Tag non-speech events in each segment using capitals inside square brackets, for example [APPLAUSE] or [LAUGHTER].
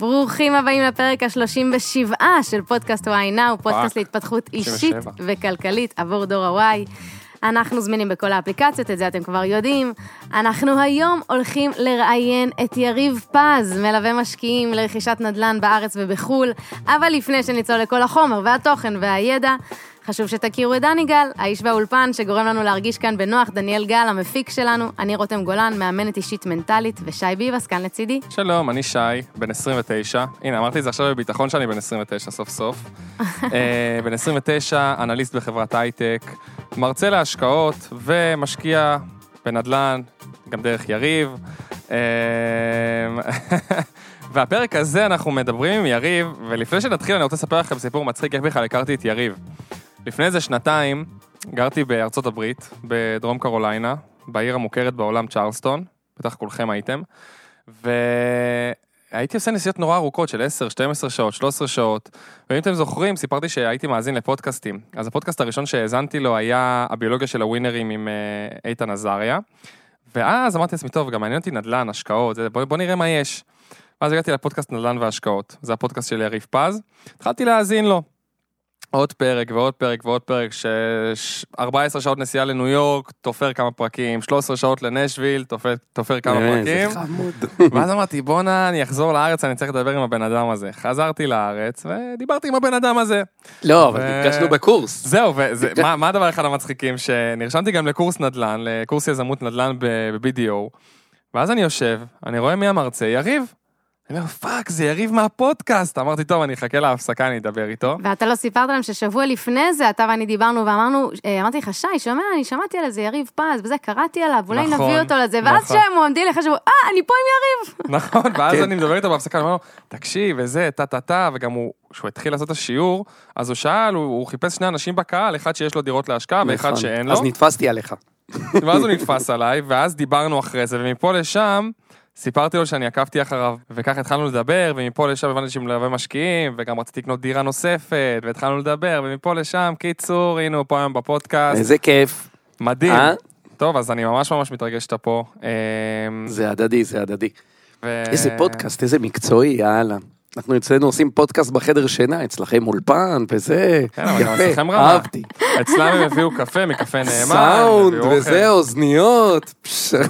ברוכים הבאים לפרק ה-37 של פודקאסט וואי נאו, פודקאסט להתפתחות אישית 37. וכלכלית עבור דור הוואי. אנחנו זמינים בכל האפליקציות, את זה אתם כבר יודעים. אנחנו היום הולכים לראיין את יריב פז, מלווה משקיעים לרכישת נדל"ן בארץ ובחו"ל, אבל לפני שנצלול לכל החומר והתוכן והידע, חשוב שתכירו את דני גל, האיש באולפן שגורם לנו להרגיש כאן בנוח, דניאל גל, המפיק שלנו, אני רותם גולן, מאמנת אישית מנטלית, ושי ביבס כאן לצידי. שלום, אני שי, בן 29. הנה, אמרתי את זה עכשיו בביטחון שאני בן 29 סוף סוף. [LAUGHS] אה, בן 29, אנליסט בחברת הייטק, מרצה להשקעות ומשקיע בנדל"ן, גם דרך יריב. אה, [LAUGHS] והפרק הזה אנחנו מדברים עם יריב, ולפני שנתחיל אני רוצה לספר לכם סיפור מצחיק איך בכלל הכרתי את יריב. לפני איזה שנתיים גרתי בארצות הברית, בדרום קרוליינה, בעיר המוכרת בעולם צ'רלסטון, בטח כולכם הייתם, והייתי עושה נסיעות נורא ארוכות של 10, 12 שעות, 13 שעות, ואם אתם זוכרים, סיפרתי שהייתי מאזין לפודקאסטים. אז הפודקאסט הראשון שהאזנתי לו היה הביולוגיה של הווינרים עם אה, איתן עזריה, ואז אמרתי לעצמי, טוב, גם מעניין אותי נדל"ן, השקעות, בוא, בוא נראה מה יש. ואז הגעתי לפודקאסט נדל"ן והשקעות, זה הפודקאסט של יריב פז, התחלתי להאזין לו. עוד פרק ועוד פרק ועוד פרק, ש- 14 שעות נסיעה לניו יורק, תופר כמה פרקים, 13 שעות לנשוויל, תופר, תופר כמה אה, פרקים. זה חמוד. ואז אמרתי, בואנה, אני אחזור לארץ, אני צריך לדבר עם הבן אדם הזה. חזרתי לארץ, ודיברתי עם הבן אדם הזה. לא, אבל ו- נפגשנו בקורס. זהו, ומה מה הדבר אחד המצחיקים? שנרשמתי גם לקורס נדל"ן, לקורס יזמות נדל"ן ב-BDO, ואז אני יושב, אני רואה מי המרצה, יריב. אני אומר, fuck, זה יריב מהפודקאסט. אמרתי, טוב, אני אחכה להפסקה, אני אדבר איתו. ואתה לא סיפרת להם ששבוע לפני זה, אתה ואני דיברנו ואמרנו, אה, אמרתי לך, שי, שומע, אני שמעתי על איזה יריב פז, וזה, קראתי עליו, אולי נכון, נביא אותו לזה, ואז נכון. שהם עומדים לך, שבוע, אה, אני פה עם יריב. נכון, ואז כן. אני מדבר איתו בהפסקה, אני אומר לו, תקשיב, וזה, טה-טה-טה, וגם הוא, כשהוא התחיל לעשות את השיעור, אז הוא שאל, הוא, הוא חיפש שני אנשים בקהל, אחד שיש לו דירות להשקעה ואחד נכון. שאין לו, אז נתפסתי עליך. ואז הוא נתפס עליי, ואז דיברנו אחרי זה, ומפה לשם, סיפרתי לו שאני עקבתי אחריו, וככה התחלנו לדבר, ומפה לשם הבנתי שהוא מלווה משקיעים, וגם רציתי לקנות דירה נוספת, והתחלנו לדבר, ומפה לשם, קיצור, הנה הוא פה היום בפודקאסט, איזה כיף. מדהים. אה? טוב, אז אני ממש ממש מתרגש שאתה פה. אמ, זה הדדי, זה הדדי. ו- איזה פודקאסט, איזה מקצועי, יאללה. אנחנו אצלנו עושים פודקאסט בחדר שינה, אצלכם אולפן וזה. כן, יפה. אהבתי. אצלם הם הביאו קפה מקפה נאמן. סאונד. וזה, אוזניות. זה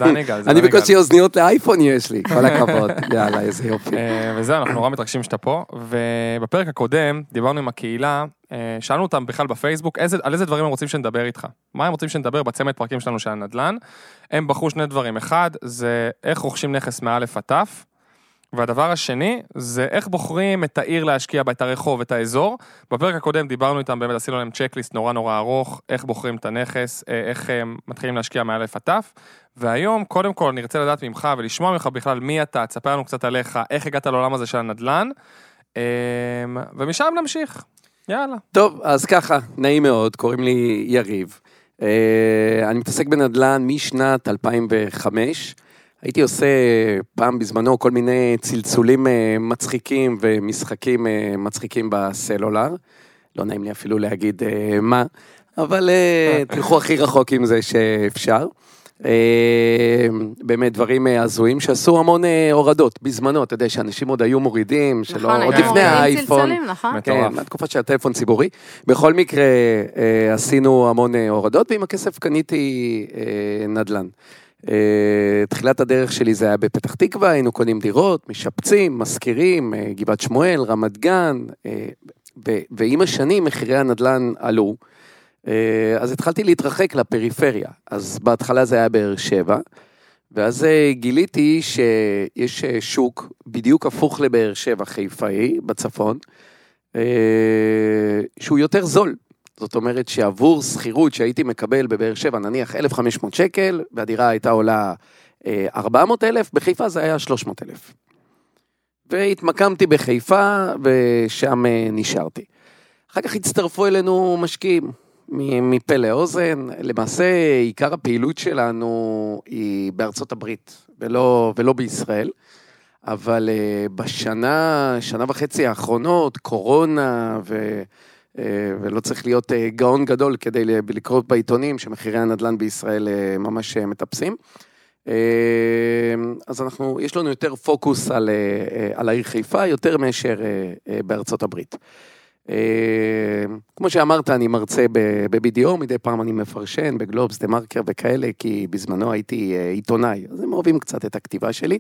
אני בקושי. אוזניות לאייפון יש לי, כל הכבוד. [LAUGHS] יאללה, איזה יופי. אה, וזהו, אנחנו נורא מתרגשים שאתה פה. ובפרק הקודם דיברנו עם הקהילה, אה, שאלנו אותם בכלל בפייסבוק על איזה דברים הם רוצים שנדבר איתך. מה הם רוצים שנדבר בצמד פרקים שלנו של הנדל"ן. הם בחרו שני דברים. אחד, זה איך רוכשים נכס מאלף עד תף. והדבר השני, זה איך בוחרים את העיר להשקיע בה, את הרחוב, את האזור. בפרק הקודם דיברנו איתם, באמת עשינו להם צ'קליסט נורא נורא ארוך, איך בוחרים את הנכס, אה, איך הם מתחילים להשקיע מאלף עד תף. והיום, קודם כל, אני רוצה לדעת ממך ולשמוע ממך בכלל מי אתה, תספר לנו קצת עליך, איך הגעת לעולם הזה של הנדל"ן, אה, ומשם נמשיך. יאללה. טוב, אז ככה, נעים מאוד, קוראים לי יריב. אה, אני מתעסק בנדל"ן משנת 2005. הייתי עושה פעם בזמנו כל מיני צלצולים אה, מצחיקים ומשחקים אה, מצחיקים בסלולר. לא נעים לי אפילו להגיד אה, מה, אבל [LAUGHS] תלכו הכי רחוק עם זה שאפשר. באמת דברים הזויים שעשו המון הורדות בזמנו, אתה יודע שאנשים עוד היו מורידים, שלא, נכון, עוד היו לפני האייפון. נכון? מטורף. כן, מהתקופה של הטלפון ציבורי. בכל מקרה, עשינו המון הורדות, ועם הכסף קניתי נדל"ן. אה, תחילת הדרך שלי זה היה בפתח תקווה, היינו קונים דירות, משפצים, משכירים, אה, גבעת שמואל, רמת גן, אה, ועם השנים מחירי הנדל"ן עלו. אז התחלתי להתרחק לפריפריה. אז בהתחלה זה היה באר שבע, ואז גיליתי שיש שוק בדיוק הפוך לבאר שבע, חיפאי, בצפון, שהוא יותר זול. זאת אומרת שעבור שכירות שהייתי מקבל בבאר שבע, נניח 1,500 שקל, והדירה הייתה עולה אה, 400,000, בחיפה זה היה 300,000. והתמקמתי בחיפה, ושם אה, נשארתי. אחר כך הצטרפו אלינו משקיעים מפה לאוזן. למעשה, עיקר הפעילות שלנו היא בארצות הברית, ולא, ולא בישראל. אבל אה, בשנה, שנה וחצי האחרונות, קורונה, ו, אה, ולא צריך להיות אה, גאון גדול כדי לקרוא בעיתונים שמחירי הנדל"ן בישראל אה, ממש אה, מטפסים. אה, אז אנחנו, יש לנו יותר פוקוס על, אה, אה, על העיר חיפה, יותר מאשר אה, אה, בארצות הברית. אה, כמו שאמרת, אני מרצה ב-BDO, מדי פעם אני מפרשן בגלובס, דה מרקר וכאלה, כי בזמנו הייתי אה, עיתונאי, אז הם אוהבים קצת את הכתיבה שלי.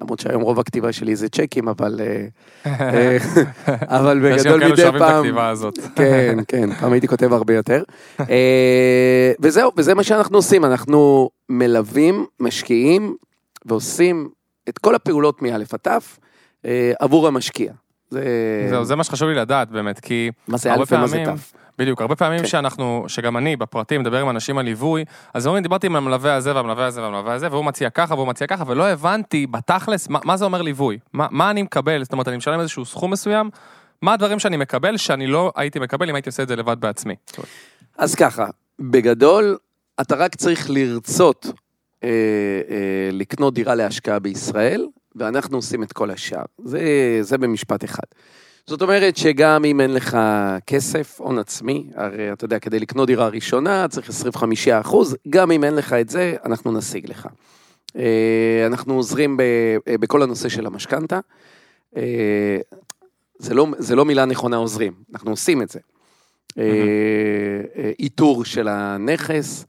למרות שהיום רוב הכתיבה שלי זה צ'קים, אבל, אה, אה, [LAUGHS] אבל יש גם בגדול כאלה מדי שאוהבים את פעם, הכתיבה הזאת. [LAUGHS] כן, כן, פעם הייתי כותב הרבה יותר. אה, וזהו, וזה מה שאנחנו עושים, אנחנו מלווים, משקיעים ועושים את כל הפעולות מא' עד ת' עבור המשקיע. זה... זהו, זה מה שחשוב לי לדעת באמת, כי מה זה א' ומה זה ת'. בדיוק, הרבה פעמים כן. שאנחנו, שגם אני בפרטים מדבר עם אנשים על ליווי, אז אומרים, דיברתי עם המלווה הזה והמלווה הזה והמלווה הזה, והוא מציע ככה והוא מציע ככה, ולא הבנתי בתכלס מה, מה זה אומר ליווי, מה, מה אני מקבל, זאת אומרת, אני משלם איזשהו סכום מסוים, מה הדברים שאני מקבל שאני לא הייתי מקבל אם הייתי עושה את זה לבד בעצמי. אז ככה, בגדול, אתה רק צריך לרצות אה, אה, לקנות דירה להשקעה בישראל, ואנחנו עושים את כל השאר. זה, זה במשפט אחד. זאת אומרת שגם אם אין לך כסף, הון עצמי, הרי אתה יודע, כדי לקנות דירה ראשונה צריך 25 אחוז, גם אם אין לך את זה, אנחנו נשיג לך. אה, אנחנו עוזרים ב, אה, בכל הנושא של המשכנתה. אה, זה לא, זה לא מילה נכונה עוזרים, אנחנו עושים את זה. איתור של הנכס,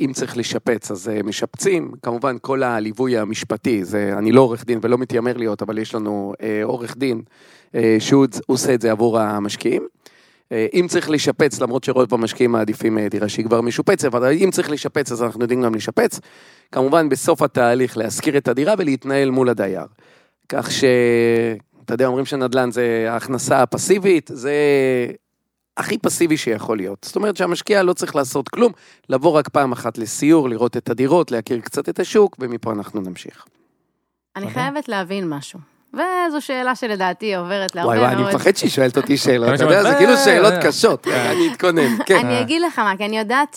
אם צריך לשפץ אז אה, משפצים, כמובן כל הליווי המשפטי, זה, אני לא עורך דין ולא מתיימר להיות, אבל יש לנו אה, עורך דין אה, שהוא עושה את זה עבור המשקיעים. אם צריך לשפץ, למרות שרוב המשקיעים מעדיפים דירה שהיא כבר משופצת, אבל אם צריך לשפץ אז אנחנו יודעים גם לשפץ. כמובן בסוף התהליך להשכיר את הדירה ולהתנהל מול הדייר. כך ש... אתה יודע, אומרים שנדל"ן זה ההכנסה הפסיבית, זה הכי פסיבי שיכול להיות. זאת אומרת שהמשקיע לא צריך לעשות כלום, לבוא רק פעם אחת לסיור, לראות את הדירות, להכיר קצת את השוק, ומפה אנחנו נמשיך. אני אוקיי. חייבת להבין משהו. וזו שאלה שלדעתי עוברת להרבה וואי מאוד. וואי, אני מפחד שהיא שואלת אותי [LAUGHS] שאלות, אתה יודע, זה כאילו אה, שאלות אה. קשות, רגע, אני אתכונן, [LAUGHS] כן. אני אגיד לך מה, כי אני יודעת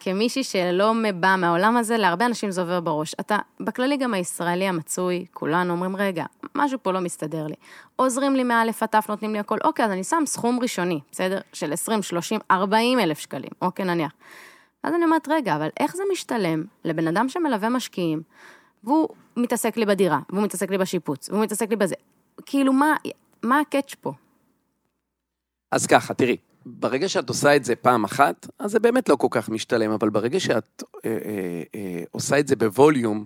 שכמישהי שלא באה מהעולם הזה, להרבה אנשים זה עובר בראש. אתה, בכללי גם הישראלי המצוי, כולנו אומרים, רגע, משהו פה לא מסתדר לי. עוזרים לי מאלף עד תף, נותנים לי הכל, אוקיי, אז אני שם סכום ראשוני, בסדר? של 20, 30, 40 אלף שקלים, אוקיי, נניח. אז אני אומרת, רגע, אבל איך זה משתלם לבן אדם שמלווה משקיעים, והוא מתעסק לי בדירה, והוא מתעסק לי בשיפוץ, והוא מתעסק לי בזה. כאילו, מה, מה הקאץ' פה? אז ככה, תראי, ברגע שאת עושה את זה פעם אחת, אז זה באמת לא כל כך משתלם, אבל ברגע שאת אה, אה, אה, עושה את זה בווליום,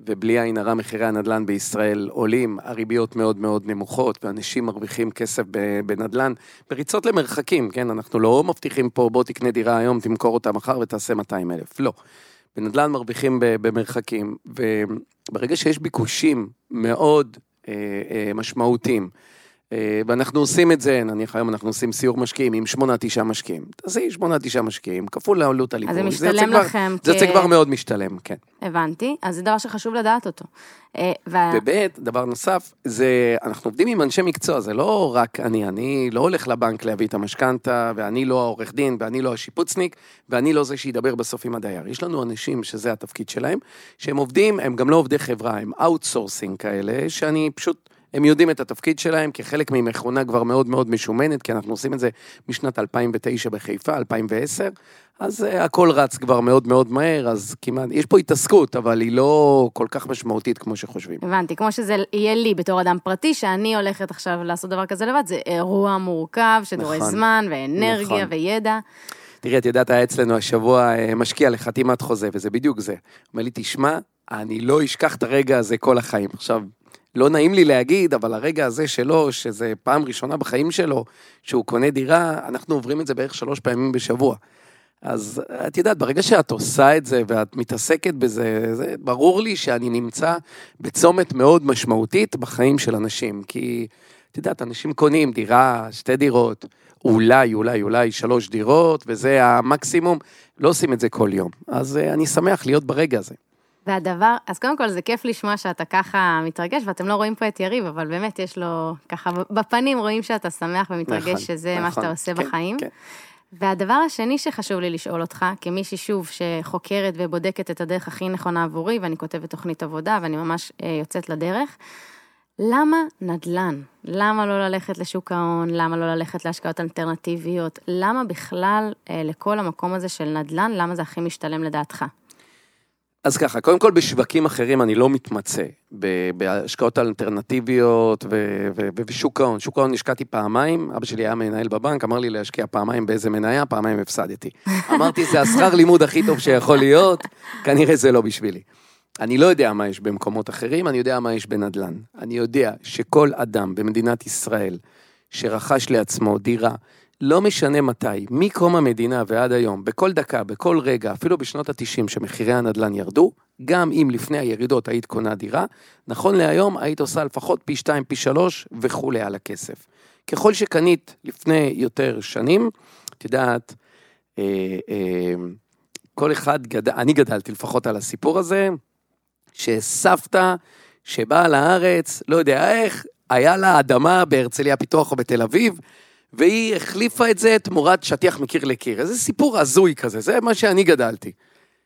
ובלי עין הרע מחירי הנדל"ן בישראל עולים, הריביות מאוד מאוד נמוכות, ואנשים מרוויחים כסף בנדל"ן, בריצות למרחקים, כן? אנחנו לא מבטיחים פה, בוא תקנה דירה היום, תמכור אותה מחר ותעשה 200 אלף, לא. בנדל"ן מרוויחים במרחקים, וברגע שיש ביקושים מאוד אה, אה, משמעותיים, ואנחנו עושים את זה, נניח היום אנחנו עושים סיור משקיעים עם שמונה, תשעה משקיעים. תעשי שמונה, תשעה משקיעים, כפול לעלות הליווי. אז זה משתלם כבר- לכם זה יוצא כ- כבר מאוד משתלם, כן. הבנתי, אז זה דבר שחשוב לדעת אותו. אה, וה... וב', דבר נוסף, זה, אנחנו עובדים עם אנשי מקצוע, זה לא רק אני, אני לא הולך לבנק להביא את המשכנתה, ואני לא העורך דין, ואני לא השיפוצניק, ואני לא זה שידבר בסוף עם הדייר. יש לנו אנשים שזה התפקיד שלהם, שהם עובדים, הם גם לא עובדי חברה, הם outsourcing כאלה, שאני פשוט... הם יודעים את התפקיד שלהם כחלק ממכונה כבר מאוד מאוד משומנת, כי אנחנו עושים את זה משנת 2009 בחיפה, 2010, אז uh, הכל רץ כבר מאוד מאוד מהר, אז כמעט, יש פה התעסקות, אבל היא לא כל כך משמעותית כמו שחושבים. הבנתי, כמו שזה יהיה לי בתור אדם פרטי, שאני הולכת עכשיו לעשות דבר כזה לבד, זה אירוע מורכב, שדורש נכון. זמן ואנרגיה נכון. וידע. תראי, את יודעת, היה אצלנו השבוע אה, משקיע לחתימת חוזה, וזה בדיוק זה. אומר לי, תשמע, אני לא אשכח את הרגע הזה כל החיים. עכשיו, לא נעים לי להגיד, אבל הרגע הזה שלו, שזה פעם ראשונה בחיים שלו, שהוא קונה דירה, אנחנו עוברים את זה בערך שלוש פעמים בשבוע. אז את יודעת, ברגע שאת עושה את זה ואת מתעסקת בזה, זה ברור לי שאני נמצא בצומת מאוד משמעותית בחיים של אנשים. כי, את יודעת, אנשים קונים דירה, שתי דירות, אולי, אולי, אולי שלוש דירות, וזה המקסימום, לא עושים את זה כל יום. אז אה, אני שמח להיות ברגע הזה. והדבר, אז קודם כל זה כיף לשמוע שאתה ככה מתרגש, ואתם לא רואים פה את יריב, אבל באמת יש לו, ככה בפנים רואים שאתה שמח ומתרגש נכון, שזה מה נכון. שאתה עושה כן, בחיים. כן. והדבר השני שחשוב לי לשאול אותך, כמישהי שוב שחוקרת ובודקת את הדרך הכי נכונה עבורי, ואני כותבת תוכנית עבודה ואני ממש אה, יוצאת לדרך, למה נדל"ן? למה לא ללכת לשוק ההון? למה לא ללכת להשקעות אלטרנטיביות? למה בכלל אה, לכל המקום הזה של נדל"ן, למה זה הכי משתלם לדעתך? אז ככה, קודם כל בשווקים אחרים אני לא מתמצא, בהשקעות אלטרנטיביות ובשוק ההון. שוק ההון השקעתי פעמיים, אבא שלי היה מנהל בבנק, אמר לי להשקיע פעמיים באיזה מניה, פעמיים הפסדתי. [LAUGHS] אמרתי, זה השכר לימוד הכי טוב שיכול להיות, כנראה זה לא בשבילי. אני לא יודע מה יש במקומות אחרים, אני יודע מה יש בנדל"ן. אני יודע שכל אדם במדינת ישראל שרכש לעצמו דירה, לא משנה מתי, מקום המדינה ועד היום, בכל דקה, בכל רגע, אפילו בשנות ה-90 שמחירי הנדל"ן ירדו, גם אם לפני הירידות היית קונה דירה, נכון להיום היית עושה לפחות פי 2, פי 3 וכולי על הכסף. ככל שקנית לפני יותר שנים, את יודעת, אה, אה, כל אחד גדל, אני גדלתי לפחות על הסיפור הזה, שסבתא שבאה לארץ, לא יודע איך, היה לה אדמה בהרצליה פיתוח או בתל אביב, והיא החליפה את זה תמורת שטיח מקיר לקיר. איזה סיפור הזוי כזה, זה מה שאני גדלתי.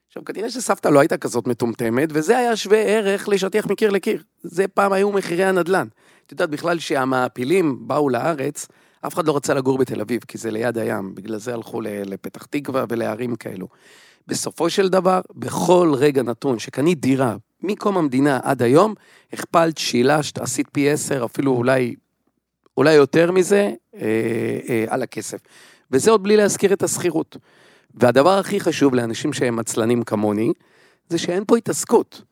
עכשיו, כנראה שסבתא לא הייתה כזאת מטומטמת, וזה היה שווה ערך לשטיח מקיר לקיר. זה פעם היו מחירי הנדל"ן. את יודעת, בכלל שהמעפילים באו לארץ, אף אחד לא רצה לגור בתל אביב, כי זה ליד הים, בגלל זה הלכו לפתח תקווה ולערים כאלו. בסופו של דבר, בכל רגע נתון שקנית דירה, מקום המדינה עד היום, הכפלת, שילשת, עשית פי עשר, אפילו אולי, אולי יותר מזה, על הכסף. וזה עוד בלי להזכיר את השכירות. והדבר הכי חשוב לאנשים שהם עצלנים כמוני, זה שאין פה התעסקות.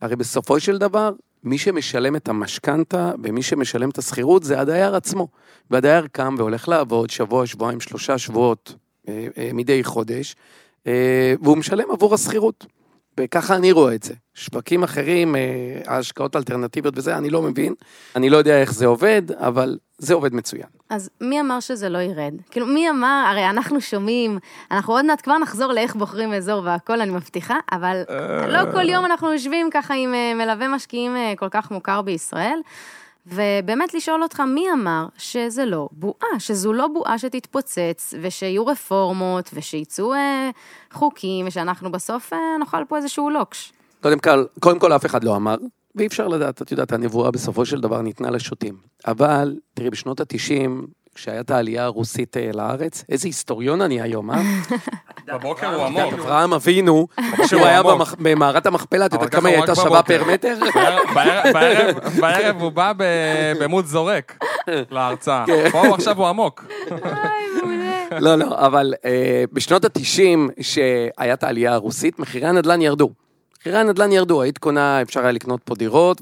הרי בסופו של דבר, מי שמשלם את המשכנתה ומי שמשלם את השכירות זה הדייר עצמו. והדייר קם והולך לעבוד שבוע, שבועיים, שלושה שבועות אה, אה, מדי חודש, אה, והוא משלם עבור השכירות. וככה אני רואה את זה. שווקים אחרים, אה, ההשקעות האלטרנטיביות וזה, אני לא מבין. אני לא יודע איך זה עובד, אבל זה עובד מצוין. אז מי אמר שזה לא ירד? כאילו, מי אמר, הרי אנחנו שומעים, אנחנו עוד מעט כבר נחזור לאיך בוחרים אזור והכל, אני מבטיחה, אבל לא כל יום אנחנו יושבים ככה עם אה, מלווה משקיעים אה, כל כך מוכר בישראל, ובאמת לשאול אותך, מי אמר שזה לא בועה, שזו לא בועה שתתפוצץ, ושיהיו רפורמות, ושיצאו אה, חוקים, ושאנחנו בסוף אה, נאכל פה איזשהו לוקש. קודם כל, קודם כל אף אחד לא אמר, ואי אפשר לדעת, את יודעת, הנבואה בסופו של דבר ניתנה לשוטים. אבל, תראי, בשנות ה-90, כשהייתה העלייה הרוסית אה, לארץ, איזה היסטוריון אני היום, אה? [LAUGHS] בבוקר הוא את עמוק. אברהם אבינו, כשהוא הוא היה במערת המכפלה, את יודעת ככה כמה היא הייתה שווה. פר מטר? [LAUGHS] בערב- הוא בא ב- בעמוד זורק להרצאה. פה הוא עכשיו הוא עמוק. לא, לא, אבל אה, בשנות ה-90, שהייתה העלייה הרוסית, מחירי הנדל"ן ירדו. מחירי הנדל"ן ירדו, היית קונה, אפשר היה לקנות פה דירות,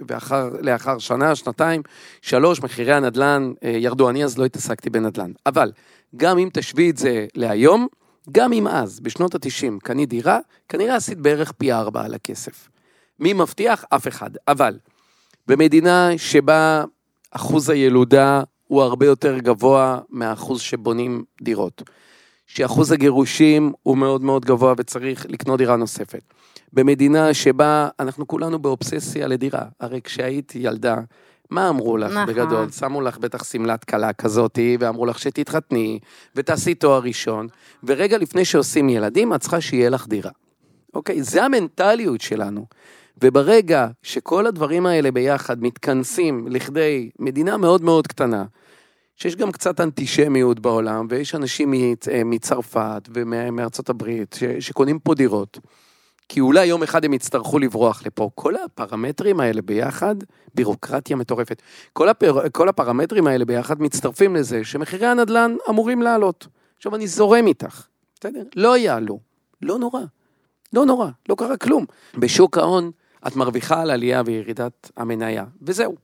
ולאחר שנה, שנתיים, שלוש, מחירי הנדל"ן אה, ירדו. אני אז לא התעסקתי בנדל"ן. אבל גם אם תשווי את זה להיום, גם אם אז, בשנות ה-90, קנית דירה, כנראה עשית בערך פי ארבע על הכסף. מי מבטיח? אף אחד. אבל במדינה שבה אחוז הילודה הוא הרבה יותר גבוה מהאחוז שבונים דירות. שאחוז הגירושים הוא מאוד מאוד גבוה וצריך לקנות דירה נוספת. במדינה שבה אנחנו כולנו באובססיה לדירה. הרי כשהיית ילדה, מה אמרו לך נכון. בגדול? שמו לך בטח שמלת כלה כזאתי, ואמרו לך שתתחתני, ותעשי תואר ראשון, ורגע לפני שעושים ילדים, את צריכה שיהיה לך דירה. אוקיי? זה המנטליות שלנו. וברגע שכל הדברים האלה ביחד מתכנסים לכדי מדינה מאוד מאוד קטנה, שיש גם קצת אנטישמיות בעולם, ויש אנשים אה, מצרפת ומארצות הברית ש- שקונים פה דירות, כי אולי יום אחד הם יצטרכו לברוח לפה. כל הפרמטרים האלה ביחד, בירוקרטיה מטורפת, כל, הפר, כל הפרמטרים האלה ביחד מצטרפים לזה שמחירי הנדל"ן אמורים לעלות. עכשיו אני זורם איתך, בסדר? לא יעלו, לא נורא. לא נורא, לא קרה כלום. בשוק ההון את מרוויחה על עלייה וירידת המניה, וזהו.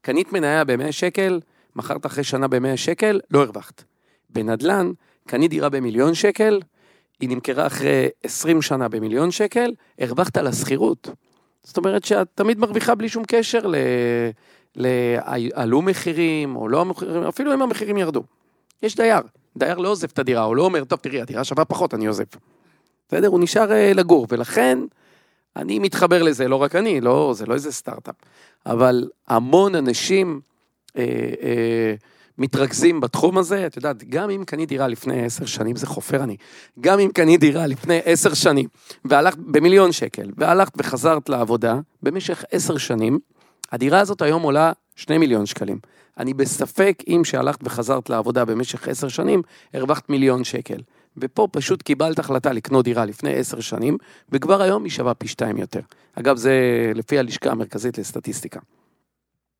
קנית מניה ב-100 שקל, מכרת אחרי שנה ב-100 שקל, לא הרווחת. בנדל"ן, קנית דירה במיליון שקל, היא נמכרה אחרי 20 שנה במיליון שקל, הרווחת על השכירות. זאת אומרת שאת תמיד מרוויחה בלי שום קשר ל... ל... עלו מחירים, או לא המחירים, אפילו אם המחירים ירדו. יש דייר, דייר לא עוזב את הדירה, הוא לא אומר, טוב, תראי, הדירה שווה פחות, אני עוזב. בסדר? הוא נשאר אה, לגור, ולכן אני מתחבר לזה, לא רק אני, לא, זה לא איזה סטארט-אפ, אבל המון אנשים מתרכזים בתחום הזה, את יודעת, גם אם קנית דירה לפני עשר שנים, זה חופר אני, גם אם קנית דירה לפני עשר שנים, והלכת במיליון שקל, והלכת וחזרת לעבודה במשך עשר שנים, הדירה הזאת היום עולה שני מיליון שקלים. אני בספק אם שהלכת וחזרת לעבודה במשך עשר שנים, הרווחת מיליון שקל. ופה פשוט קיבלת החלטה לקנות דירה לפני עשר שנים, וכבר היום היא שווה פי שתיים יותר. אגב, זה לפי הלשכה המרכזית לסטטיסטיקה.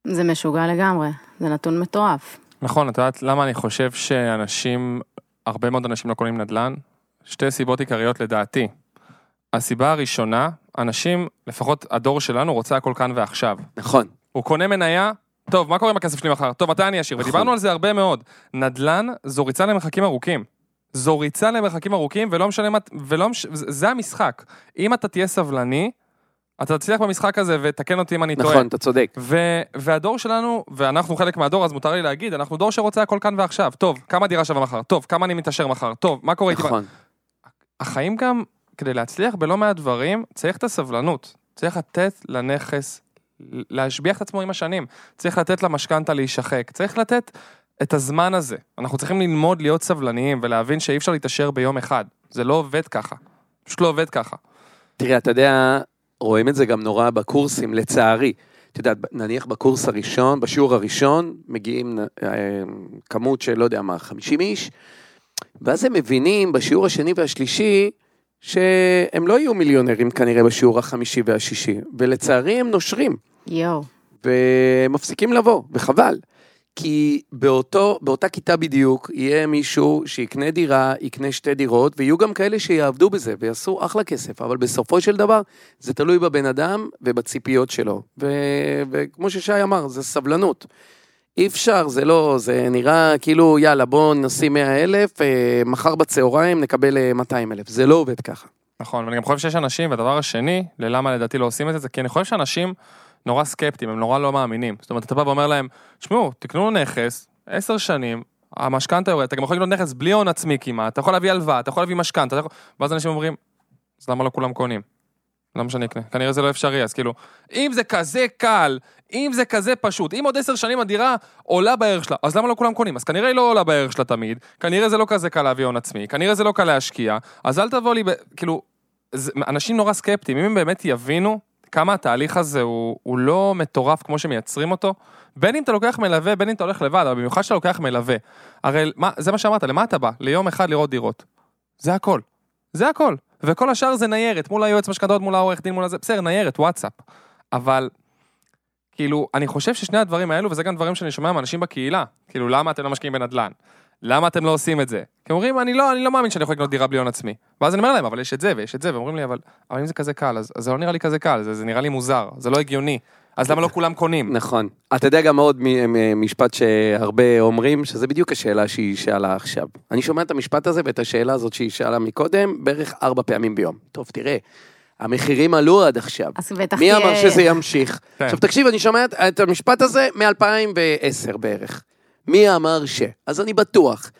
זה משוגע לגמרי, זה נתון מטורף. נכון, את יודעת למה אני חושב שאנשים, הרבה מאוד אנשים לא קונים נדל"ן? שתי סיבות עיקריות לדעתי. הסיבה הראשונה, אנשים, לפחות הדור שלנו, רוצה הכל כאן ועכשיו. נכון. הוא קונה מניה, טוב, מה קורה עם הכסף שלי מחר? טוב, מתי אני אשאיר? נכון. ודיברנו על זה הרבה מאוד. נדל"ן זו ריצה למרחקים ארוכים. זו ריצה למרחקים ארוכים, ולא משנה מה, ולא מש... זה זה המשחק. אם אתה תהיה סבלני, אתה תצליח במשחק הזה, ותקן אותי אם אני טועה. נכון, אתה צודק. ו... והדור שלנו, ואנחנו חלק מהדור, אז מותר לי להגיד, אנחנו דור שרוצה הכל כאן ועכשיו. טוב, כמה דירה שווה מחר? טוב, כמה אני מתעשר מחר? טוב, מה קורה איתי? נכון. החיים גם, כדי להצליח בלא מעט דברים, צריך את הסבלנות. צריך לתת לנכס להשביח את עצמו עם השנים. צריך לתת למשכנתה להישחק. צריך לתת את הזמן הזה. אנחנו צריכים ללמוד להיות סבלניים ולהבין שאי אפשר להתעשר ביום אחד. זה לא עובד ככה. פשוט לא עובד ככה. תראה, אתה יודע, רואים את זה גם נורא בקורסים, לצערי. אתה יודע, נניח בקורס הראשון, בשיעור הראשון, מגיעים אה, כמות של, לא יודע מה, 50 איש, ואז הם מבינים בשיעור השני והשלישי, שהם לא יהיו מיליונרים כנראה בשיעור החמישי והשישי, ולצערי הם נושרים, יואו. ומפסיקים לבוא, וחבל. כי באותו, באותה כיתה בדיוק יהיה מישהו שיקנה דירה, יקנה שתי דירות, ויהיו גם כאלה שיעבדו בזה ויעשו אחלה כסף, אבל בסופו של דבר זה תלוי בבן אדם ובציפיות שלו. ו, וכמו ששי אמר, זה סבלנות. אי אפשר, זה לא, זה נראה כאילו, יאללה, בואו נשים 100 אלף, אה, מחר בצהריים נקבל אה, 200 אלף. זה לא עובד ככה. נכון, ואני גם חושב שיש אנשים, והדבר השני, ללמה לדעתי לא עושים את זה, זה כי אני חושב שאנשים נורא סקפטיים, הם נורא לא מאמינים. זאת אומרת, אתה בא ואומר להם, תשמעו, תקנו נכס, עשר שנים, המשכנתה יורד, אתה גם יכול לקנות נכס בלי הון עצמי כמעט, אתה יכול להביא הלוואה, אתה יכול להביא משכנתה, יכול- ואז אנשים אומרים, אז למה לא כולם קונים? למה שאני אקנה? כנראה זה לא אפשרי, אז כאילו, אם זה כזה קל, אם זה כזה פשוט, אם עוד עשר שנים הדירה עולה בערך שלה, אז למה לא כולם קונים? אז כנראה היא לא עולה בערך שלה תמיד, כנראה זה לא כזה קל להביא הון עצמי, כנראה זה לא קל להשקיע, אז אל תבוא לי, ב... כאילו, זה, אנשים נורא סקפטיים, אם הם באמת יבינו כמה התהליך הזה הוא, הוא לא מטורף כמו שמייצרים אותו, בין אם אתה לוקח מלווה, בין אם אתה הולך לבד, אבל במיוחד שאתה לוקח מלווה. הרי מה, זה מה שאמרת, למה אתה בא? ליום אחד לראות דירות. זה הכל. זה הכל. וכל השאר זה ניירת, מול היועץ משכנתאות, מול העורך דין, מול הזה, בסדר, ניירת, וואטסאפ. אבל, כאילו, אני חושב ששני הדברים האלו, וזה גם דברים שאני שומע מאנשים בקהילה, כאילו, למה אתם לא משקיעים בנדל"ן? למה אתם לא עושים את זה? כי אומרים, אני לא, אני לא מאמין שאני יכול לקנות דירה בלי הון עצמי. ואז אני אומר להם, אבל יש את זה ויש את זה, ואומרים לי, אבל, אבל אם זה כזה קל, אז, אז זה לא נראה לי כזה קל, זה, זה נראה לי מוזר, זה לא הגיוני. אז למה לא כולם קונים? נכון. אתה יודע גם עוד מ- מ- משפט שהרבה אומרים, שזה בדיוק השאלה שהיא שאלה עכשיו. אני שומע את המשפט הזה ואת השאלה הזאת שהיא שאלה מקודם, בערך ארבע פעמים ביום. טוב, תראה, המחירים עלו עד עכשיו. אז בטח מי. אמר שזה ימשיך? כן. עכשיו תקשיב, אני שומע את- את המשפט הזה מ-2010 בערך. מי אמר ש? אז אני בטוח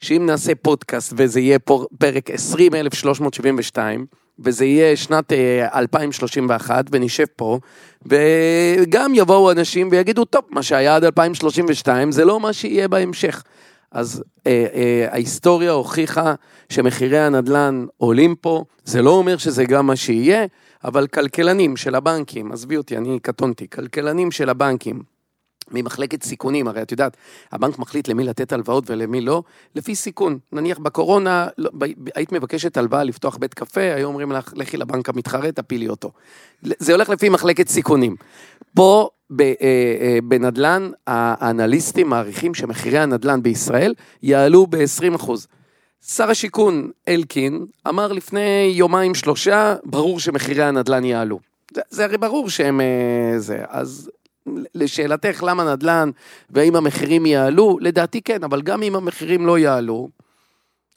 שאם נעשה פודקאסט וזה יהיה פרק 20,372, וזה יהיה שנת אה, 2031, ונשב פה, וגם יבואו אנשים ויגידו, טוב, מה שהיה עד 2032 זה לא מה שיהיה בהמשך. אז אה, אה, ההיסטוריה הוכיחה שמחירי הנדל"ן עולים פה, זה לא אומר שזה גם מה שיהיה, אבל כלכלנים של הבנקים, עזבי אותי, אני קטונתי, כלכלנים של הבנקים, ממחלקת סיכונים, הרי את יודעת, הבנק מחליט למי לתת הלוואות ולמי לא, לפי סיכון. נניח בקורונה, לא, ב, היית מבקשת הלוואה לפתוח בית קפה, היו אומרים לך, לכי לבנק המתחרה, תפילי אותו. זה הולך לפי מחלקת סיכונים. פה ב, אה, אה, בנדל"ן, האנליסטים מעריכים שמחירי הנדל"ן בישראל יעלו ב-20%. שר השיכון אלקין אמר לפני יומיים שלושה, ברור שמחירי הנדל"ן יעלו. זה, זה הרי ברור שהם... אה, זה. אז לשאלתך למה נדל"ן והאם המחירים יעלו, לדעתי כן, אבל גם אם המחירים לא יעלו,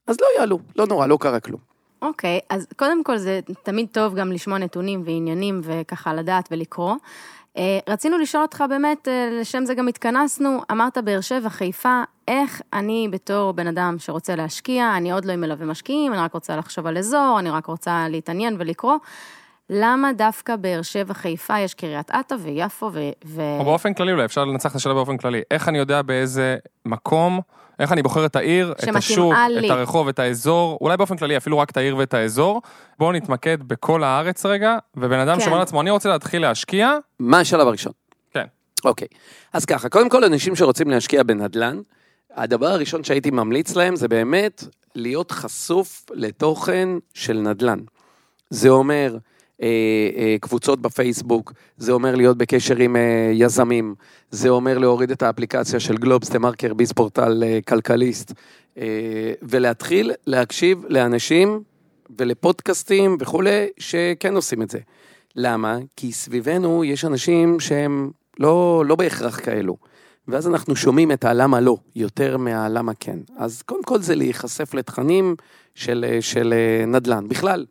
אז לא יעלו, לא נורא, לא קרה כלום. אוקיי, אז קודם כל זה תמיד טוב גם לשמוע נתונים ועניינים וככה לדעת ולקרוא. אה, רצינו לשאול אותך באמת, אה, לשם זה גם התכנסנו, אמרת באר שבע, חיפה, איך אני בתור בן אדם שרוצה להשקיע, אני עוד לא עם מלווה משקיעים, אני רק רוצה לחשוב על אזור, אני רק רוצה להתעניין ולקרוא. למה דווקא באר שבע, חיפה, יש קריית אתא ויפו ו... ו... או באופן כללי אולי, אפשר לנצח את השאלה באופן כללי. איך אני יודע באיזה מקום, איך אני בוחר את העיר, את השוק, לי. את הרחוב, את האזור, אולי באופן כללי, אפילו רק את העיר ואת האזור. בואו נתמקד בכל הארץ רגע, ובן אדם כן. שאומר לעצמו, אני רוצה להתחיל להשקיע, מה השלב הראשון? כן. אוקיי, אז ככה, קודם כל אנשים שרוצים להשקיע בנדל"ן, הדבר הראשון שהייתי ממליץ להם זה באמת להיות חשוף לתוכן של נדל"ן. זה אומר קבוצות בפייסבוק, זה אומר להיות בקשר עם אה, יזמים, זה אומר להוריד את האפליקציה של גלובס, דה מרקר, ביס פורטל, אה, כלכליסט, אה, ולהתחיל להקשיב לאנשים ולפודקאסטים וכולי, שכן עושים את זה. למה? כי סביבנו יש אנשים שהם לא, לא בהכרח כאלו. ואז אנחנו שומעים את הלמה לא, יותר מהלמה כן. אז קודם כל זה להיחשף לתכנים של, של אה, נדל"ן. בכלל,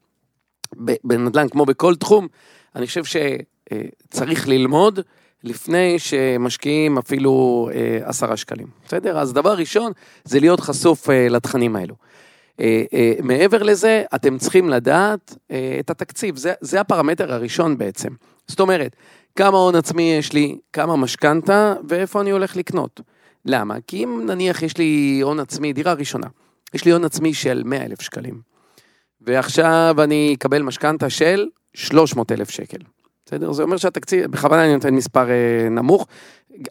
בנדל"ן, כמו בכל תחום, אני חושב שצריך ללמוד לפני שמשקיעים אפילו אה, עשרה שקלים. בסדר? אז דבר ראשון, זה להיות חשוף אה, לתכנים האלו. מעבר לזה, אתם צריכים לדעת את התקציב, זה, זה הפרמטר הראשון בעצם. זאת אומרת, כמה הון עצמי יש לי, כמה משכנתה, ואיפה אני הולך לקנות. למה? כי אם נניח יש לי הון עצמי, דירה ראשונה, יש לי הון עצמי של 100 אלף שקלים, ועכשיו אני אקבל משכנתה של 300 אלף שקל. בסדר? זה אומר שהתקציב, בכוונה אני נותן מספר אה, נמוך.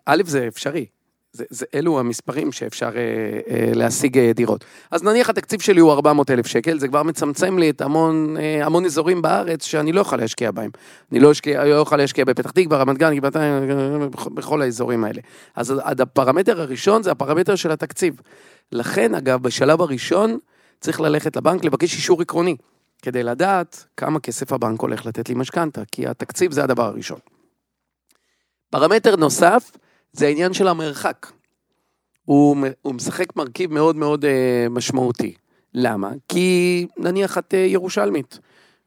א', זה אפשרי, זה, זה, אלו המספרים שאפשר אה, אה, להשיג אה, דירות. אז נניח התקציב שלי הוא 400 אלף שקל, זה כבר מצמצם לי את המון, אה, המון אזורים בארץ שאני לא יכול להשקיע בהם. אני לא, אשקיע, לא יכול להשקיע בפתח תקווה, רמת גן, גבעתיים, בכל האזורים האלה. אז הפרמטר הראשון זה הפרמטר של התקציב. לכן, אגב, בשלב הראשון צריך ללכת לבנק לבקש אישור עקרוני, כדי לדעת כמה כסף הבנק הולך לתת לי משכנתה, כי התקציב זה הדבר הראשון. פרמטר נוסף, זה העניין של המרחק. הוא, הוא משחק מרכיב מאוד מאוד uh, משמעותי. למה? כי נניח את uh, ירושלמית,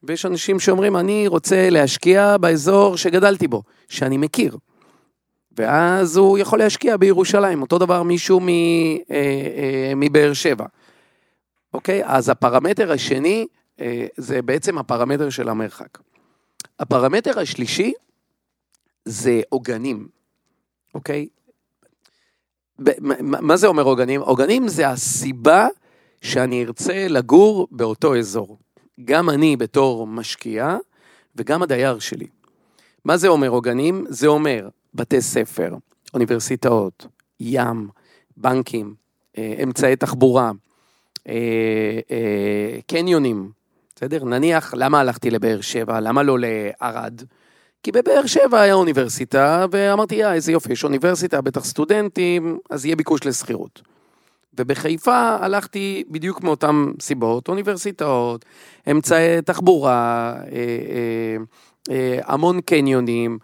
ויש אנשים שאומרים, אני רוצה להשקיע באזור שגדלתי בו, שאני מכיר. ואז הוא יכול להשקיע בירושלים, אותו דבר מישהו מ, uh, uh, מבאר שבע. אוקיי? אז הפרמטר השני uh, זה בעצם הפרמטר של המרחק. הפרמטר השלישי זה עוגנים. אוקיי? מה זה אומר עוגנים? עוגנים זה הסיבה שאני ארצה לגור באותו אזור. גם אני בתור משקיע וגם הדייר שלי. מה זה אומר עוגנים? זה אומר בתי ספר, אוניברסיטאות, ים, בנקים, אה, אמצעי תחבורה, אה, אה, קניונים, בסדר? נניח, למה הלכתי לבאר שבע? למה לא לערד? כי בבאר שבע היה אוניברסיטה, ואמרתי, יא, איזה יופי, יש אוניברסיטה, בטח סטודנטים, אז יהיה ביקוש לשכירות. ובחיפה הלכתי בדיוק מאותן סיבות, אוניברסיטאות, אמצעי תחבורה, אה, אה, אה, המון קניונים,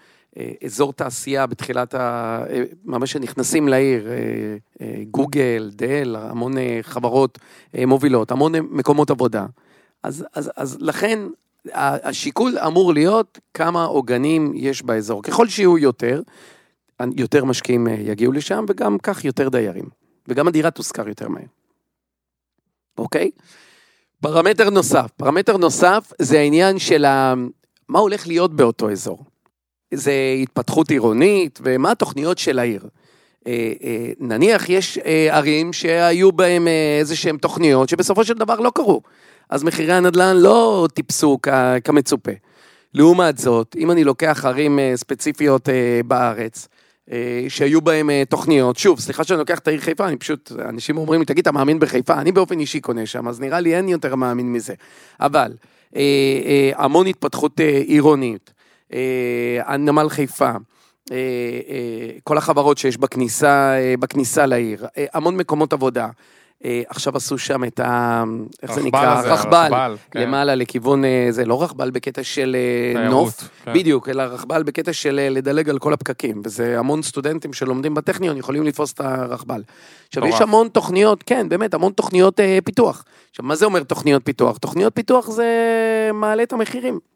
אזור תעשייה בתחילת ה... ממש שנכנסים לעיר, גוגל, דל, המון חברות מובילות, המון מקומות עבודה. אז, אז, אז לכן השיקול אמור להיות כמה עוגנים יש באזור. ככל שיהיו יותר, יותר משקיעים אה, יגיעו לשם, וגם כך יותר דיירים. וגם הדירה תושכר יותר מהר. אוקיי? פרמטר נוסף, פרמטר נוסף זה העניין של ה... מה הולך להיות באותו אזור. זה התפתחות עירונית, ומה התוכניות של העיר. אה, אה, נניח יש ערים שהיו בהם איזה שהן תוכניות שבסופו של דבר לא קרו. אז מחירי הנדל"ן לא טיפסו כמצופה. לעומת זאת, אם אני לוקח ערים אה, ספציפיות אה, בארץ, אה, שהיו בהם תוכניות, שוב, סליחה שאני לוקח את העיר חיפה, אני פשוט, אנשים אומרים לי, תגיד, אתה מאמין בחיפה? אני באופן אישי קונה שם, אז נראה לי אין יותר מאמין מזה. אבל, המון התפתחות עירונית, הנמל חיפה, כל החברות שיש בכניסה, בכניסה לעיר, המון מקומות עבודה. אה, עכשיו עשו שם את ה... איך זה נקרא? הזה, רכבל. רכבל כן. למעלה לכיוון, אה, זה לא רכבל בקטע של אה, תיירות, נוף, כן. בדיוק, אלא רכבל בקטע של לדלג על כל הפקקים. וזה המון סטודנטים שלומדים בטכניון יכולים לתפוס את הרכבל. עכשיו, יש. המון תוכניות, כן, באמת, המון תוכניות אה, פיתוח. עכשיו, מה זה אומר תוכניות פיתוח? תוכניות פיתוח זה מעלה את המחירים.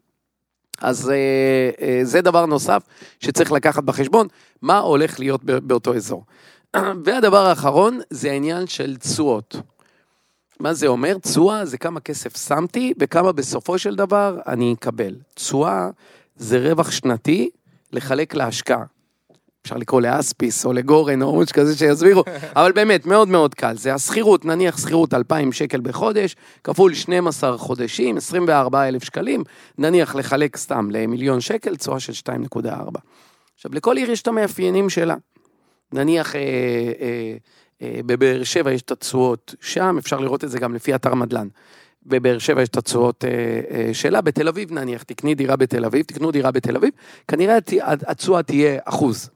אז אה, אה, זה דבר נוסף שצריך לקחת בחשבון, מה הולך להיות באותו אזור. [CLEARS THROAT] והדבר האחרון זה העניין של תשואות. מה זה אומר? תשואה זה כמה כסף שמתי וכמה בסופו של דבר אני אקבל. תשואה זה רווח שנתי לחלק להשקעה. אפשר לקרוא לאספיס או לגורן או משהו כזה שיסבירו, [LAUGHS] אבל באמת, מאוד מאוד קל. זה השכירות, נניח שכירות 2,000 שקל בחודש, כפול 12 חודשים, 24 אלף שקלים, נניח לחלק סתם למיליון שקל, תשואה של 2.4. עכשיו, לכל עיר יש את המאפיינים שלה. נניח אה, אה, אה, בבאר שבע יש את התשואות שם, אפשר לראות את זה גם לפי אתר מדלן. בבאר שבע יש את התשואות אה, אה, שלה, בתל אביב נניח, תקני דירה בתל אביב, תקנו דירה בתל אביב, כנראה התשואה תהיה אחוז.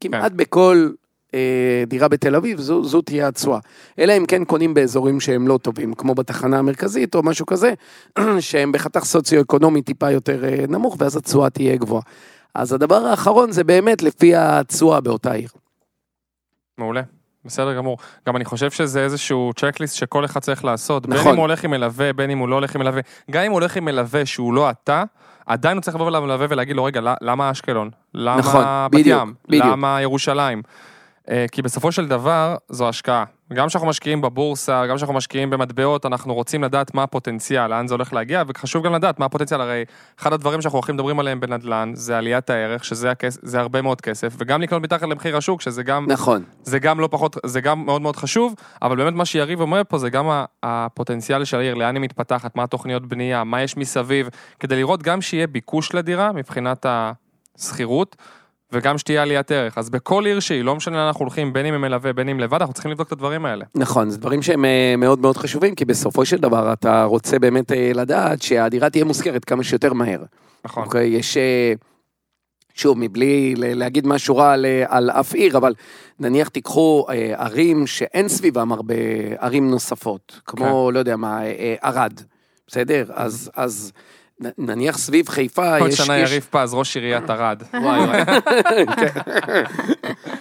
כמעט בכל אה, דירה בתל אביב, זו, זו תהיה התשואה. אלא אם כן קונים באזורים שהם לא טובים, כמו בתחנה המרכזית או משהו כזה, [CLEARS THROAT] שהם בחתך סוציו-אקונומי טיפה יותר אה, נמוך, ואז התשואה תהיה גבוהה. אז הדבר האחרון זה באמת לפי התשואה באותה עיר. מעולה. בסדר גמור. גם אני חושב שזה איזשהו צ'קליסט שכל אחד צריך לעשות. בין נכון. אם הוא הולך עם מלווה, בין אם הוא לא הולך עם מלווה. גם אם הוא הולך עם מלווה שהוא לא אתה, עדיין הוא צריך לבוא למלווה ולהגיד לו, רגע, למה אשקלון? למה נכון, בת ים? למה ירושלים? אה, כי בסופו של דבר, זו השקעה. גם כשאנחנו משקיעים בבורסה, גם כשאנחנו משקיעים במטבעות, אנחנו רוצים לדעת מה הפוטנציאל, לאן זה הולך להגיע, וחשוב גם לדעת מה הפוטנציאל, הרי אחד הדברים שאנחנו הולכים מדברים עליהם בנדל"ן, זה עליית הערך, שזה הכס, זה הרבה מאוד כסף, וגם לקנות מתחת למחיר השוק, שזה גם נכון. זה גם לא פחות, זה גם מאוד מאוד חשוב, אבל באמת מה שיריב אומר פה זה גם הפוטנציאל של העיר, לאן היא מתפתחת, מה התוכניות בנייה, מה יש מסביב, כדי לראות גם שיהיה ביקוש לדירה מבחינת השכירות, וגם שתהיה עליית ערך. אז בכל עיר שהיא, לא משנה לאן אנחנו הולכים, בין אם עם מלווה, בין אם לבד, אנחנו צריכים לבדוק את הדברים האלה. נכון, זה דברים שהם אה, מאוד מאוד חשובים, כי בסופו של דבר אתה רוצה באמת אה, לדעת שהדירה תהיה מושכרת כמה שיותר מהר. נכון. אוקיי, יש... אה, שוב, מבלי להגיד משהו רע על, על אף עיר, אבל נניח תיקחו אה, ערים שאין סביבם הרבה ערים נוספות, כמו, לא יודע מה, אה, אה, ערד, בסדר? אז, אז נניח סביב חיפה כל יש... שנה יש- יריב פז, ראש עיריית ערד. [LAUGHS] וואי וואי.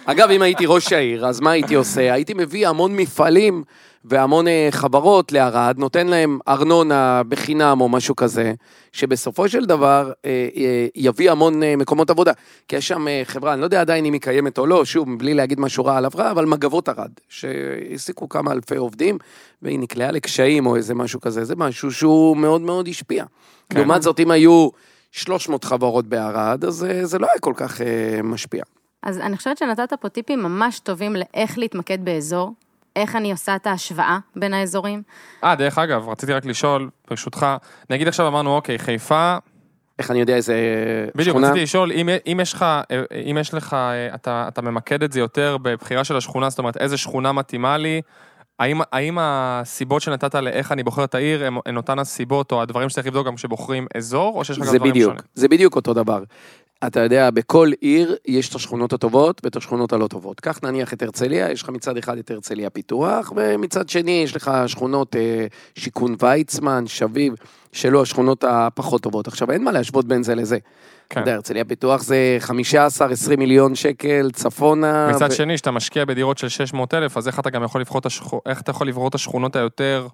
אגב, אם הייתי ראש העיר, אז מה הייתי עושה? הייתי מביא המון מפעלים והמון אה, חברות לערד, נותן להם ארנונה בחינם או משהו כזה, שבסופו של דבר אה, אה, יביא המון מקומות עבודה. כי יש שם חברה, אני לא יודע עדיין אם היא קיימת או לא, שוב, מבלי להגיד משהו רע על אברהם, אבל מגבות ערד, שהעסיקו כמה אלפי עובדים, והיא נקלעה לקשיים או איזה משהו כזה, זה משהו שהוא מאוד מאוד השפיע. כן. לעומת זאת, אם היו 300 חברות בערד, אז זה לא היה כל כך משפיע. אז אני חושבת שנתת פה טיפים ממש טובים לאיך להתמקד באזור, איך אני עושה את ההשוואה בין האזורים. אה, דרך אגב, רציתי רק לשאול, ברשותך, נגיד עכשיו אמרנו, אוקיי, חיפה, איך אני יודע איזה בדיוק, שכונה? רציתי לשאול, אם, אם יש לך, אם יש לך, אתה, אתה ממקד את זה יותר בבחירה של השכונה, זאת אומרת, איזה שכונה מתאימה לי, האם, האם הסיבות שנתת לאיך אני בוחר את העיר, הן, הן אותן הסיבות או הדברים שצריך לבדוק גם כשבוחרים אזור, או שיש לך גם זה דברים בדיוק, שונים? זה בדיוק אותו דבר. אתה יודע, בכל עיר יש את השכונות הטובות ואת השכונות הלא טובות. קח נניח את הרצליה, יש לך מצד אחד את הרצליה פיתוח, ומצד שני יש לך שכונות אה, שיכון ויצמן, שביב, שלו השכונות הפחות טובות. עכשיו, אין מה להשוות בין זה לזה. אתה כן. יודע, הרצליה פיתוח זה 15-20 מיליון שקל צפונה. מצד ו- שני, כשאתה משקיע בדירות של 600 אלף, אז איך אתה גם יכול לבחור את אתה לבחור את השכונות היותר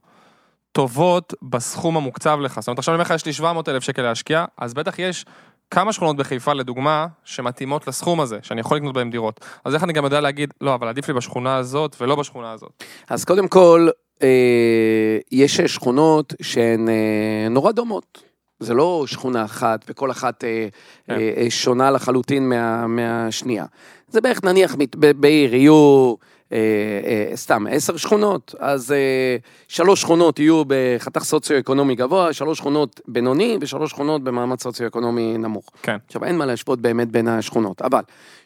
טובות בסכום המוקצב לך? זאת אומרת, עכשיו אני אומר לך, יש לי 700 אלף שקל להשקיע, אז בטח יש כמה שכונות בחיפה, לדוגמה, שמתאימות לסכום הזה, שאני יכול לקנות בהן דירות. אז איך אני גם יודע להגיד, לא, אבל עדיף לי בשכונה הזאת ולא בשכונה הזאת. אז קודם כל, אה, יש שכונות שהן אה, נורא דומות. זה לא שכונה אחת, וכל אחת אה, כן. אה, אה, שונה לחלוטין מה, מהשנייה. זה בערך נניח מת- ב- בעיר יהיו אה, אה, סתם עשר שכונות, אז אה, שלוש שכונות יהיו בחתך סוציו-אקונומי גבוה, שלוש שכונות בינוני ושלוש שכונות במעמד סוציו-אקונומי נמוך. כן. עכשיו, אין מה להשוות באמת בין השכונות, אבל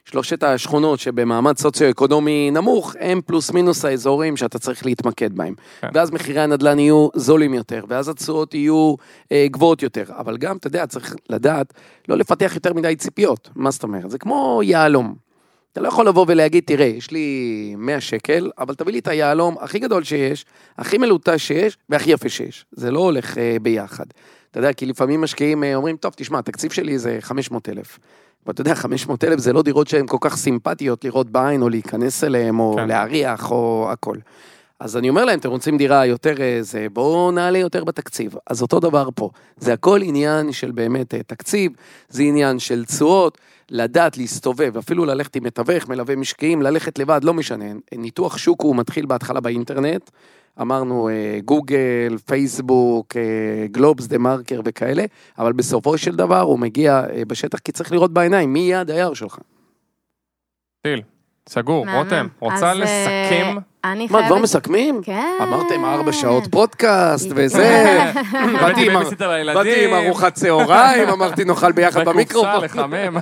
שלושת השכונות שבמעמד סוציו-אקונומי נמוך, הם פלוס מינוס האזורים שאתה צריך להתמקד בהם. כן. ואז מחירי הנדל"ן יהיו זולים יותר, ואז התשואות יהיו אה, גבוהות יותר. אבל גם, אתה יודע, צריך לדעת, לא לפתח יותר מדי ציפיות. מה זאת אומרת? זה כמו יהלום. אתה לא יכול לבוא ולהגיד, תראה, יש לי 100 שקל, אבל תביא לי את היהלום הכי גדול שיש, הכי מלוטש שיש, והכי יפה שיש. זה לא הולך אה, ביחד. אתה יודע, כי לפעמים משקיעים אה, אומרים, טוב, תשמע, התקציב שלי זה 500 אלף. ואתה יודע, 500 אלף זה לא דירות שהן כל כך סימפטיות לראות בעין, או להיכנס אליהן, או כן. להריח, או הכל. אז אני אומר להם, אתם רוצים דירה יותר אה, זה, בואו נעלה יותר בתקציב. אז אותו דבר פה. זה הכל עניין של באמת אה, תקציב, זה עניין של תשואות, לדעת להסתובב, אפילו ללכת עם מתווך, מלווה משקיעים, ללכת לבד, לא משנה. ניתוח שוק הוא מתחיל בהתחלה באינטרנט. אמרנו אה, גוגל, פייסבוק, אה, גלובס, דה מרקר וכאלה, אבל בסופו של דבר הוא מגיע אה, בשטח כי צריך לראות בעיניים מי יהיה הדייר שלך. טיל. סגור. רותם, רוצה אז, אה, לסכם? אני מה, חייבת... כבר מסכמים? כן. אמרתם ארבע שעות פודקאסט וזה. [LAUGHS] באתי עם-. באתי ארוחת צהריים, אמרתי נאכל ביחד במיקרופון. לחמם.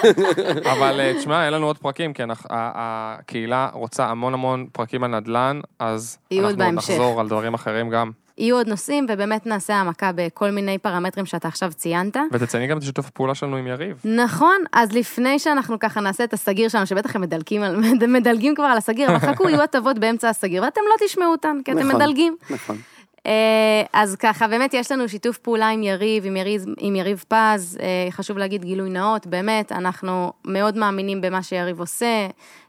[LAUGHS] אבל אה, תשמע, אין לנו עוד פרקים, כי הקהילה רוצה המון המון פרקים על נדל"ן, אז אנחנו. נחזור על דברים אחרים גם. יהיו עוד נושאים, ובאמת נעשה העמקה בכל מיני פרמטרים שאתה עכשיו ציינת. ותצייני גם את שיתוף הפעולה שלנו עם יריב. נכון, אז לפני שאנחנו ככה נעשה את הסגיר שלנו, שבטח הם מדלגים, על, [LAUGHS] מדלגים כבר על הסגיר, אבל חכו, יהיו הטבות באמצע הסגיר, ואתם לא תשמעו אותן, כי אתם נכון. מדלגים. נכון. אה, אז ככה, באמת יש לנו שיתוף פעולה עם יריב, עם יריב, עם יריב פז, אה, חשוב להגיד גילוי נאות, באמת, אנחנו מאוד מאמינים במה שיריב עושה,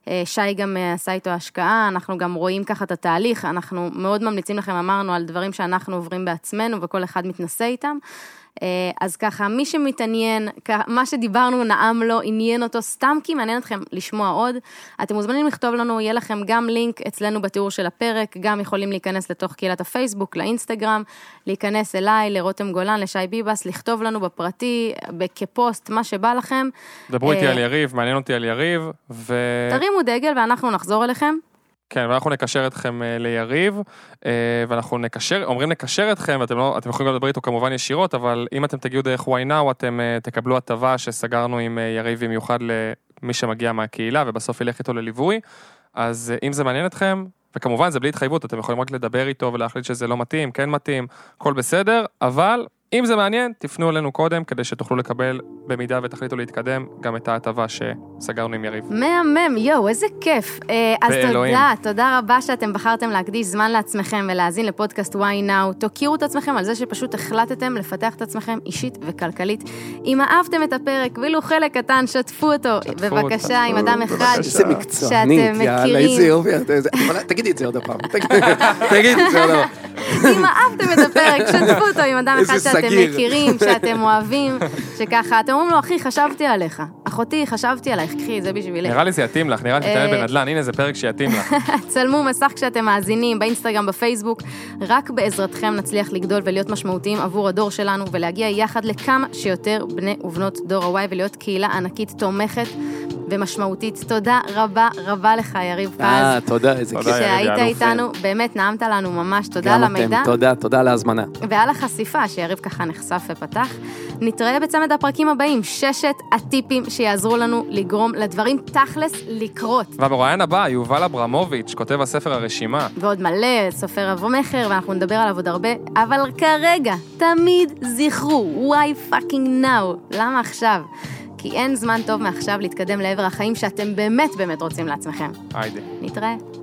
אה, שי גם עשה איתו השקעה, אנחנו גם רואים ככה את התהליך, אנחנו מאוד ממליצים לכם, אמרנו, על דברים שאנחנו עוברים בעצמנו וכל אחד מתנסה איתם. אה, אז ככה, מי שמתעניין, מה שדיברנו נעם לו, עניין אותו, סתם כי מעניין אתכם לשמוע עוד, אתם מוזמנים לכתוב לנו, יהיה לכם גם לינק אצלנו בתיאור של הפרק, גם יכולים להיכנס לתוך קהילת הפייסבוק, לאינסטגרם, להיכנס אליי, לרותם גולן, לשי ביבס, לכתוב לנו בפרטי, כפוסט, מה שבא לכם. דברו איתי אה, על יריב, מעניין אותי על יריב, ו... תרימו דגל ואנחנו נחזור אליכם. כן, ואנחנו נקשר אתכם אה, ליריב, אה, ואנחנו נקשר, אומרים נקשר אתכם, ואתם לא, אתם יכולים לדבר איתו כמובן ישירות, אבל אם אתם תגיעו דרך why now, אתם אה, תקבלו הטבה שסגרנו עם יריב במיוחד למי שמגיע מהקהילה, ובסוף ילך איתו לליווי. אז אם זה מעניין אתכם, וכמובן זה בלי התחייבות, אתם יכולים רק לדבר איתו ולהחליט שזה לא מתאים, כן מתאים, הכל בסדר, אבל אם זה מעניין, תפנו אלינו קודם, כדי שתוכלו לקבל, במידה ותחליטו להתקדם, גם את ההטבה שסגרנו עם יריב. מהמם, יואו, איזה כיף. אה, אז באלוהים. תודה, תודה רבה שאתם בחרתם להקדיש זמן לעצמכם ולהאזין לפודקאסט why now. תוקירו את עצמכם על זה שפשוט החלטתם לפתח את עצמכם אישית וכלכלית. אם אהבתם את הפרק, ולו חלק קטן, שתפו אותו. שתפו, בבקשה, עם שתפו, אדם אחד. בבקשה. איזה מקצוענית, שאתם יאללה, מכירים. איזה יופי. תגידי את זה עוד פעם. [LAUGHS] תגידי את זה עוד פעם. אם אהבתם את הפרק, שתפו אותו עם אדם אחד שאתם סגיר. מכירים, [LAUGHS] שאתם אוהבים, שככה, אתם אומרים לו, אחי, חשבתי עליך. אחותי, חשבתי עלייך, קחי, זה בשבילך. נראה לי זה יתאים לך, נראה לי שתתעניין אה, בנדל"ן, הנה זה פרק שיתאים לך. [LAUGHS] צלמו מסך כשאתם מאזינים, באינסטגרם, בפייסבוק. רק בעזרתכם נצליח לגדול ולהיות משמעותיים עבור הדור שלנו, ולהגיע יחד לכמה שיותר בני ובנות דור ה-Y, ולהיות קהילה ענקית תומכת ומשמעותית. תודה רבה רבה לך, יריב פז, אה, תודה, איזה כיף. שהיית איתנו, באמת נעמת לנו ממש, תודה על גם המידע. אתם, תודה, תודה על ההזמנה. ועל החשיפה שיריב ככה נחשף ופתח. נתראה בצמד הפרקים הבאים, ששת הטיפים שיעזרו לנו לגרום לדברים תכלס לקרות. והמרואיין הבא, יובל אברמוביץ', כותב הספר הרשימה. ועוד מלא, סופר אבו-מכר, ואנחנו נדבר עליו עוד הרבה, אבל כרגע, תמיד זכרו, why fucking now? למה עכשיו? כי אין זמן טוב מעכשיו להתקדם לעבר החיים שאתם באמת באמת רוצים לעצמכם. היידה. נתראה.